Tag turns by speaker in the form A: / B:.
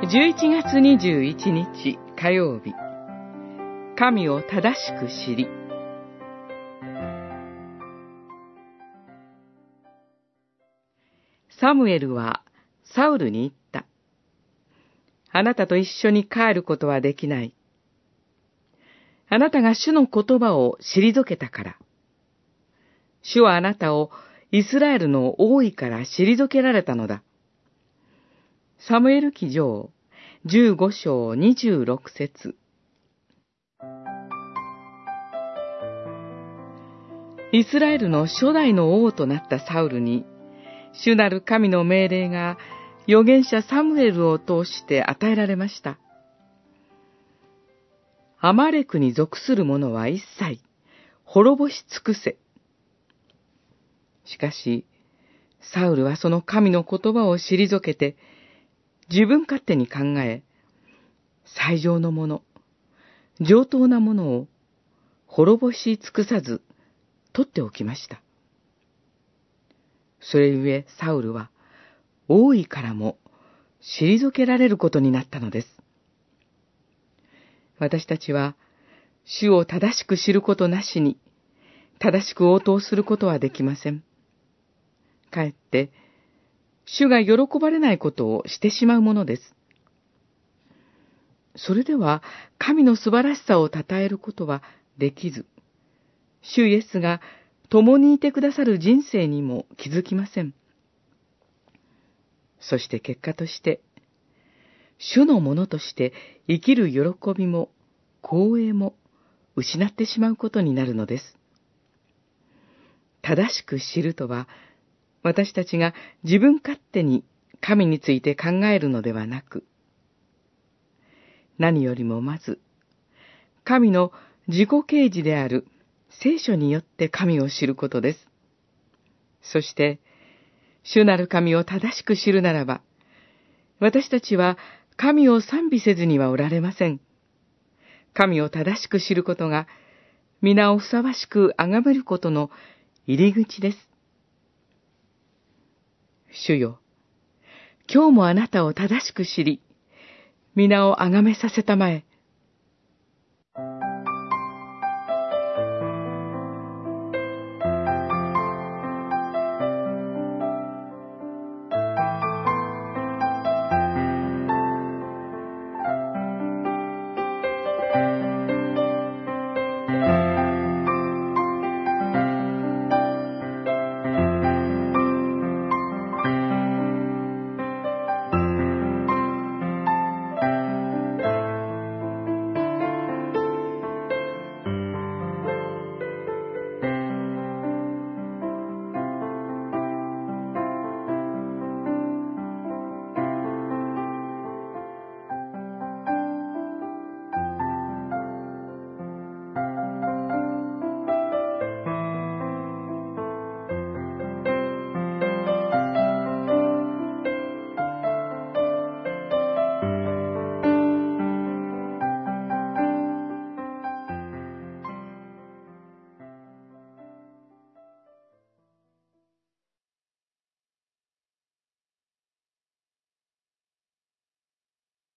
A: 11月21日火曜日神を正しく知りサムエルはサウルに言った。あなたと一緒に帰ることはできない。あなたが主の言葉を退けたから。主はあなたをイスラエルの王位から退けられたのだ。サムエル記上15章26節イスラエルの初代の王となったサウルに、主なる神の命令が預言者サムエルを通して与えられました。アマレクに属する者は一切滅ぼし尽くせ。しかし、サウルはその神の言葉を退けて、自分勝手に考え、最上のもの、上等なものを滅ぼし尽くさず、取っておきました。それゆえ、サウルは、王位からも退けられることになったのです。私たちは、主を正しく知ることなしに、正しく応答することはできません。かえって、主が喜ばれないことをしてしまうものです。それでは、神の素晴らしさを称えることはできず、主イエスが共にいてくださる人生にも気づきません。そして結果として、主のものとして生きる喜びも光栄も失ってしまうことになるのです。正しく知るとは、私たちが自分勝手に神について考えるのではなく、何よりもまず、神の自己啓示である聖書によって神を知ることです。そして、主なる神を正しく知るならば、私たちは神を賛美せずにはおられません。神を正しく知ることが、皆をふさわしく崇めることの入り口です。主よ、今日もあなたを正しく知り、皆をあがめさせたまえ、